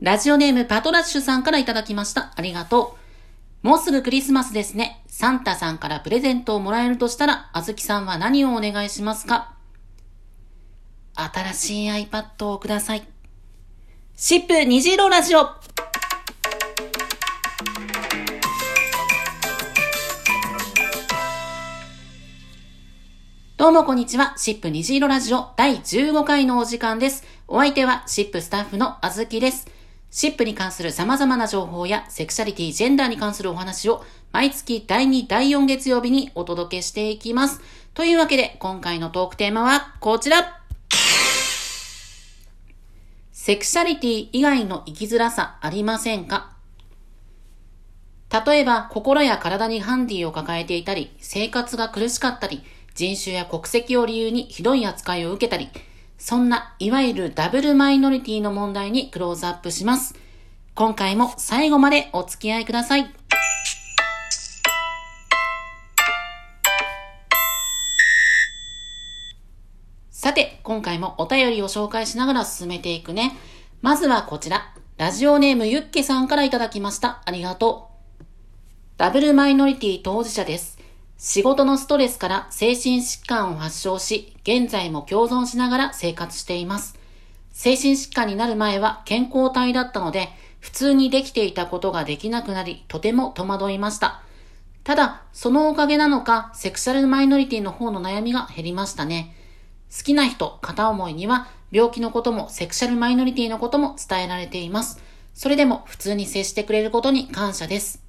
ラジオネームパトラッシュさんからいただきました。ありがとう。もうすぐクリスマスですね。サンタさんからプレゼントをもらえるとしたら、あずきさんは何をお願いしますか？新しい iPad をください。シップ虹色ラジオどうもこんにちは。シップ虹色ラジオ第15回のお時間です。お相手はシップスタッフのあずきです。シップに関する様々な情報やセクシャリティ、ジェンダーに関するお話を毎月第2、第4月曜日にお届けしていきます。というわけで今回のトークテーマはこちらセクシャリティ以外の生きづらさありませんか？例えば心や体にハンディを抱えていたり、生活が苦しかったり、人種や国籍を理由にひどい扱いを受けたり、そんないわゆるダブルマイノリティの問題にクローズアップします。今回も最後までお付き合いください。さて、今回もお便りを紹介しながら進めていくね。まずはこちら。ラジオネームゆっけさんからいただきました。ありがとう。ダブルマイノリティ当事者です。仕事のストレスから精神疾患を発症し、現在も共存しながら生活しています。精神疾患になる前は健康体だったので、普通にできていたことができなくなり、とても戸惑いました。ただ、そのおかげなのか、セクシャルマイノリティの方の悩みが減りましたね。好きな人、片思いには、病気のこともセクシャルマイノリティのことも伝えられています。それでも普通に接してくれることに感謝です。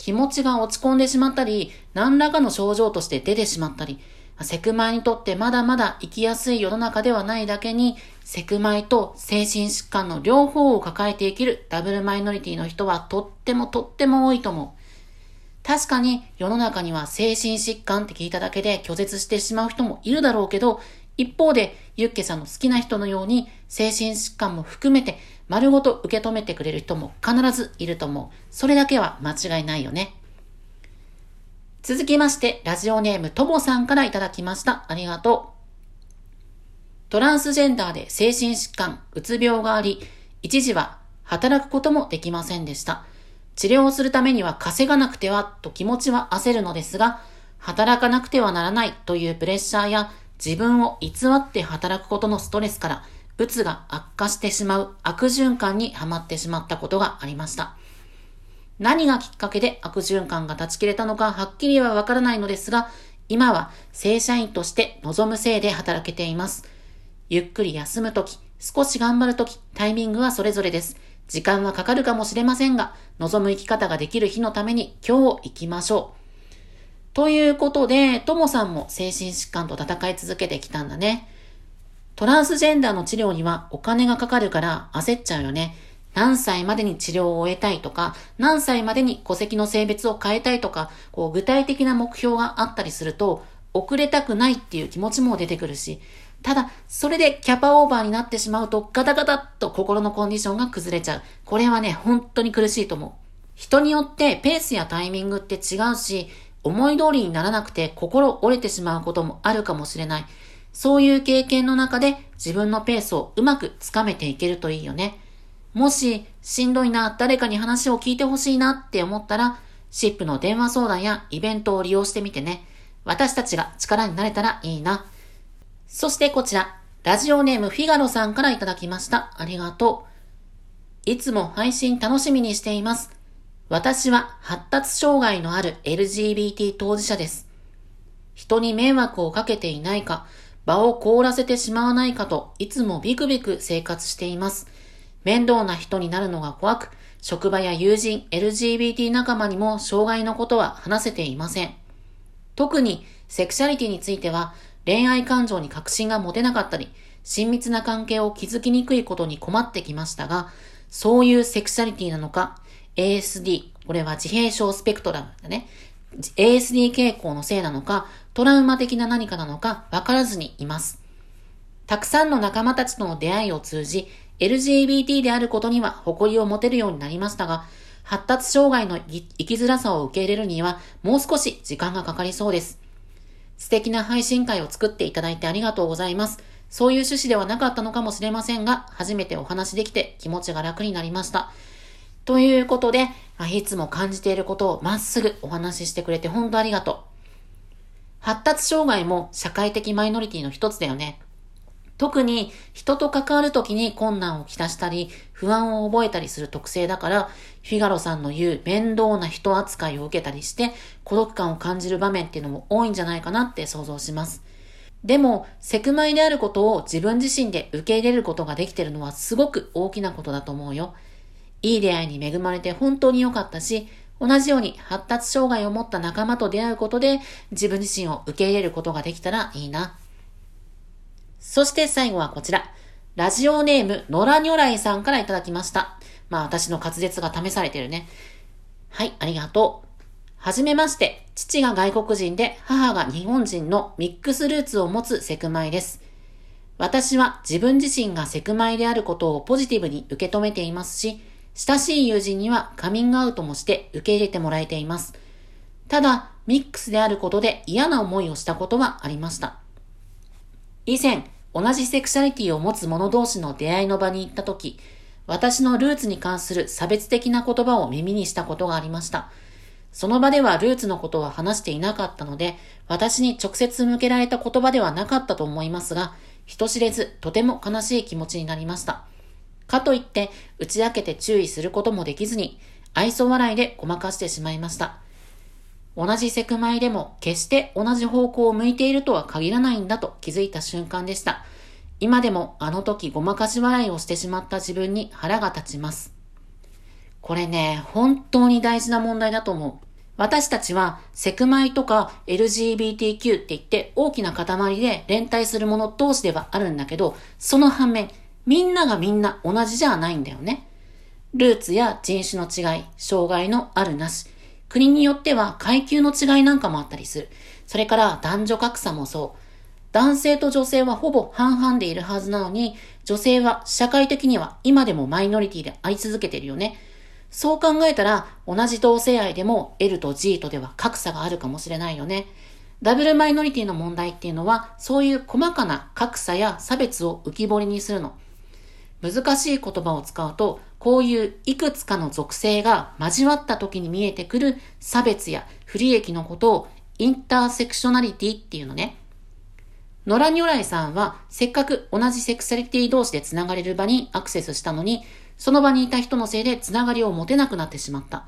気持ちが落ち込んでしまったり、何らかの症状として出てしまったり、セクマイにとってまだまだ生きやすい世の中ではないだけに、セクマイと精神疾患の両方を抱えて生きるダブルマイノリティの人はとってもとっても多いと思う。確かに世の中には精神疾患って聞いただけで拒絶してしまう人もいるだろうけど、一方でユッケさんの好きな人のように精神疾患も含めて丸ごと受け止めてくれる人も必ずいると思う。それだけは間違いないよね。続きまして、ラジオネームともさんからいただきました。ありがとう。トランスジェンダーで精神疾患、うつ病があり、一時は働くこともできませんでした。治療をするためには稼がなくてはと気持ちは焦るのですが、働かなくてはならないというプレッシャーや自分を偽って働くことのストレスからうつが悪化してしまう悪循環にはまってしまったことがありました。何がきっかけで悪循環が断ち切れたのかはっきりはわからないのですが、今は正社員として望むせいで働けています。ゆっくり休むとき、少し頑張るとき、タイミングはそれぞれです。時間はかかるかもしれませんが、望む生き方ができる日のために今日を生きましょう。ということで、ともさんも精神疾患と戦い続けてきたんだね。トランスジェンダーの治療にはお金がかかるから焦っちゃうよね。何歳までに治療を終えたいとか、何歳までに戸籍の性別を変えたいとか、こう具体的な目標があったりすると、遅れたくないっていう気持ちも出てくるし、ただ、それでキャパオーバーになってしまうとガタガタっと心のコンディションが崩れちゃう。これはね、本当に苦しいと思う。人によってペースやタイミングって違うし、思い通りにならなくて心折れてしまうこともあるかもしれない。そういう経験の中で自分のペースをうまくつかめていけるといいよね。もし、しんどいな、誰かに話を聞いてほしいなって思ったら、シップの電話相談やイベントを利用してみてね。私たちが力になれたらいいな。そしてこちら、ラジオネームフィガロさんからいただきました。ありがとう。いつも配信楽しみにしています。私は発達障害のある LGBT 当事者です。人に迷惑をかけていないか、場を凍らせてしまわないかといつもビクビク生活しています。面倒な人になるのが怖く、職場や友人、LGBT 仲間にも障害のことは話せていません。特にセクシャリティについては恋愛感情に確信が持てなかったり、親密な関係を築きにくいことに困ってきましたが、そういうセクシャリティなのか、ASD、これは自閉症スペクトラムだね。ASD 傾向のせいなのか、トラウマ的な何かなのか分からずにいます。たくさんの仲間たちとの出会いを通じ、LGBT であることには誇りを持てるようになりましたが、発達障害の生きづらさを受け入れるにはもう少し時間がかかりそうです。素敵な配信会を作っていただいてありがとうございます。そういう趣旨ではなかったのかもしれませんが、初めてお話できて気持ちが楽になりました。ということで、いつも感じていることをまっすぐお話ししてくれて本当ありがとう。発達障害も社会的マイノリティの一つだよね。特に人と関わるときに困難をきたしたり、不安を覚えたりする特性だから、フィガロさんの言う面倒な人扱いを受けたりして、孤独感を感じる場面っていうのも多いんじゃないかなって想像します。でも、セクマイであることを自分自身で受け入れることができているのはすごく大きなことだと思うよ。いい出会いに恵まれて本当に良かったし、同じように発達障害を持った仲間と出会うことで自分自身を受け入れることができたらいいな。そして最後はこちら。ラジオネーム、野良如来さんからいただきました。まあ私の滑舌が試されてるね。はい、ありがとう。はじめまして、父が外国人で母が日本人のミックスルーツを持つセクマイです。私は自分自身がセクマイであることをポジティブに受け止めていますし、親しい友人にはカミングアウトもして受け入れてもらえています。ただ、ミックスであることで嫌な思いをしたことはありました。以前、同じセクシャリティを持つ者同士の出会いの場に行った時、私のルーツに関する差別的な言葉を耳にしたことがありました。その場ではルーツのことは話していなかったので、私に直接向けられた言葉ではなかったと思いますが、人知れずとても悲しい気持ちになりました。かといって、打ち明けて注意することもできずに、愛想笑いでごまかしてしまいました。同じセクマイでも決して同じ方向を向いているとは限らないんだと気づいた瞬間でした。今でもあの時ごまかし笑いをしてしまった自分に腹が立ちます。これね、本当に大事な問題だと思う。私たちはセクマイとか LGBTQ って言って大きな塊で連帯するもの同士ではあるんだけど、その反面、みんながみんな同じじゃないんだよね。ルーツや人種の違い、障害のあるなし、国によっては階級の違いなんかもあったりする。それから男女格差もそう。男性と女性はほぼ半々でいるはずなのに、女性は社会的には今でもマイノリティで会い続けてるよね。そう考えたら、同じ同性愛でも L と G とでは格差があるかもしれないよね。ダブルマイノリティの問題っていうのは、そういう細かな格差や差別を浮き彫りにするの。難しい言葉を使うと、こういういくつかの属性が交わった時に見えてくる差別や不利益のことをインターセクショナリティっていうのね。野良如来さんはせっかく同じセクシャリティ同士で繋がれる場にアクセスしたのに、その場にいた人のせいでつながりを持てなくなってしまった。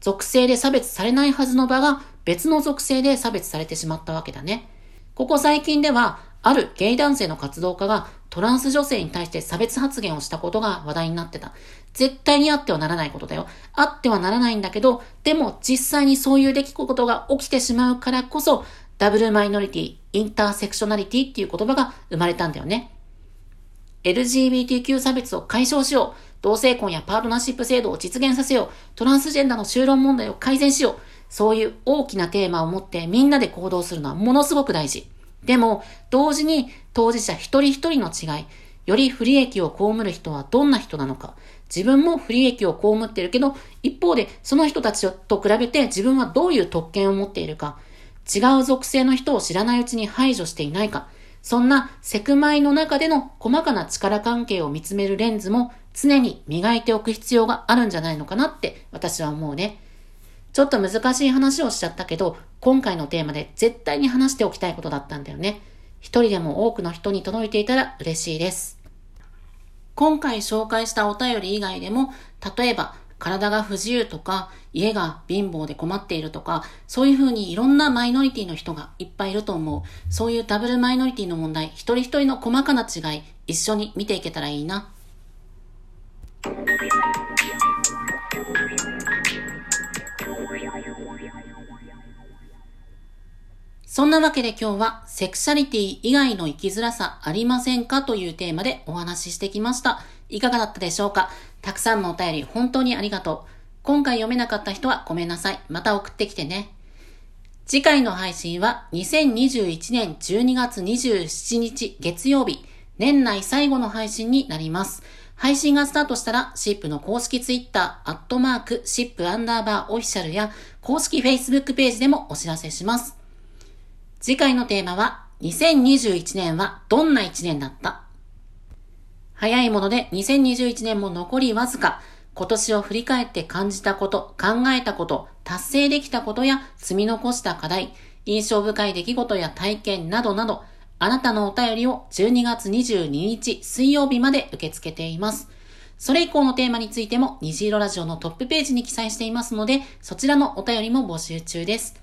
属性で差別されないはずの場が別の属性で差別されてしまったわけだね。ここ最近では、あるゲイ男性の活動家がトランス女性に対して差別発言をしたことが話題になってた。絶対にあってはならないことだよ。あってはならないんだけど、でも実際にそういう出来事が起きてしまうからこそ、ダブルマイノリティ、インターセクショナリティっていう言葉が生まれたんだよね。LGBTQ 差別を解消しよう。同性婚やパートナーシップ制度を実現させよう。トランスジェンダーの就労問題を改善しよう。そういう大きなテーマを持ってみんなで行動するのはものすごく大事。でも、同時に当事者一人一人の違い、より不利益を被る人はどんな人なのか。自分も不利益を被ってるけど、一方でその人たちと比べて自分はどういう特権を持っているか。違う属性の人を知らないうちに排除していないか。そんなセクマイの中での細かな力関係を見つめるレンズも常に磨いておく必要があるんじゃないのかなって私は思うね。ちょっと難しい話をしちゃったけど、今回のテーマで絶対に話しておきたいことだったんだよね。一人でも多くの人に届いていたら嬉しいです。今回紹介したお便り以外でも、例えば体が不自由とか、家が貧乏で困っているとか、そういうふうにいろんなマイノリティの人がいっぱいいると思う。そういうダブルマイノリティの問題、一人一人の細かな違い、一緒に見ていけたらいいな。そんなわけで今日はセクシャリティ以外の生きづらさありませんかというテーマでお話ししてきました。いかがだったでしょうか？たくさんのお便り本当にありがとう。今回読めなかった人はごめんなさい。また送ってきてね。次回の配信は2021年12月27日月曜日、年内最後の配信になります。配信がスタートしたら、シップの公式ツイッター、アットマーク、シップアンダーバーオフィシャルや、公式 Facebook ページでもお知らせします。次回のテーマは、2021年はどんな1年だった？早いもので2021年も残りわずか、今年を振り返って感じたこと、考えたこと、達成できたことや積み残した課題、印象深い出来事や体験などなど、あなたのお便りを12月22日水曜日まで受け付けています。それ以降のテーマについても虹色ラジオのトップページに記載していますので、そちらのお便りも募集中です。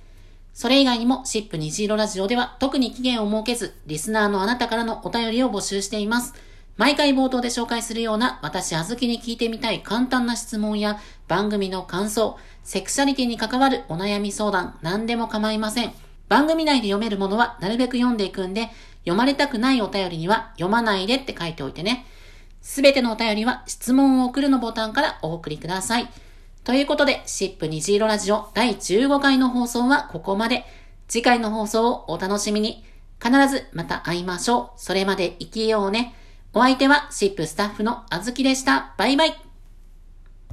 それ以外にも、シップ虹色ラジオでは特に期限を設けず、リスナーのあなたからのお便りを募集しています。毎回冒頭で紹介するような私あずきに聞いてみたい簡単な質問や番組の感想、セクシャリティに関わるお悩み相談、何でも構いません。番組内で読めるものはなるべく読んでいくんで、読まれたくないお便りには読まないでって書いておいてね。すべてのお便りは質問を送るのボタンからお送りください。ということで、シップ虹色ラジオ第15回の放送はここまで。次回の放送をお楽しみに。必ずまた会いましょう。それまで生きようね。お相手はシップスタッフのあずきでした。バイバイ。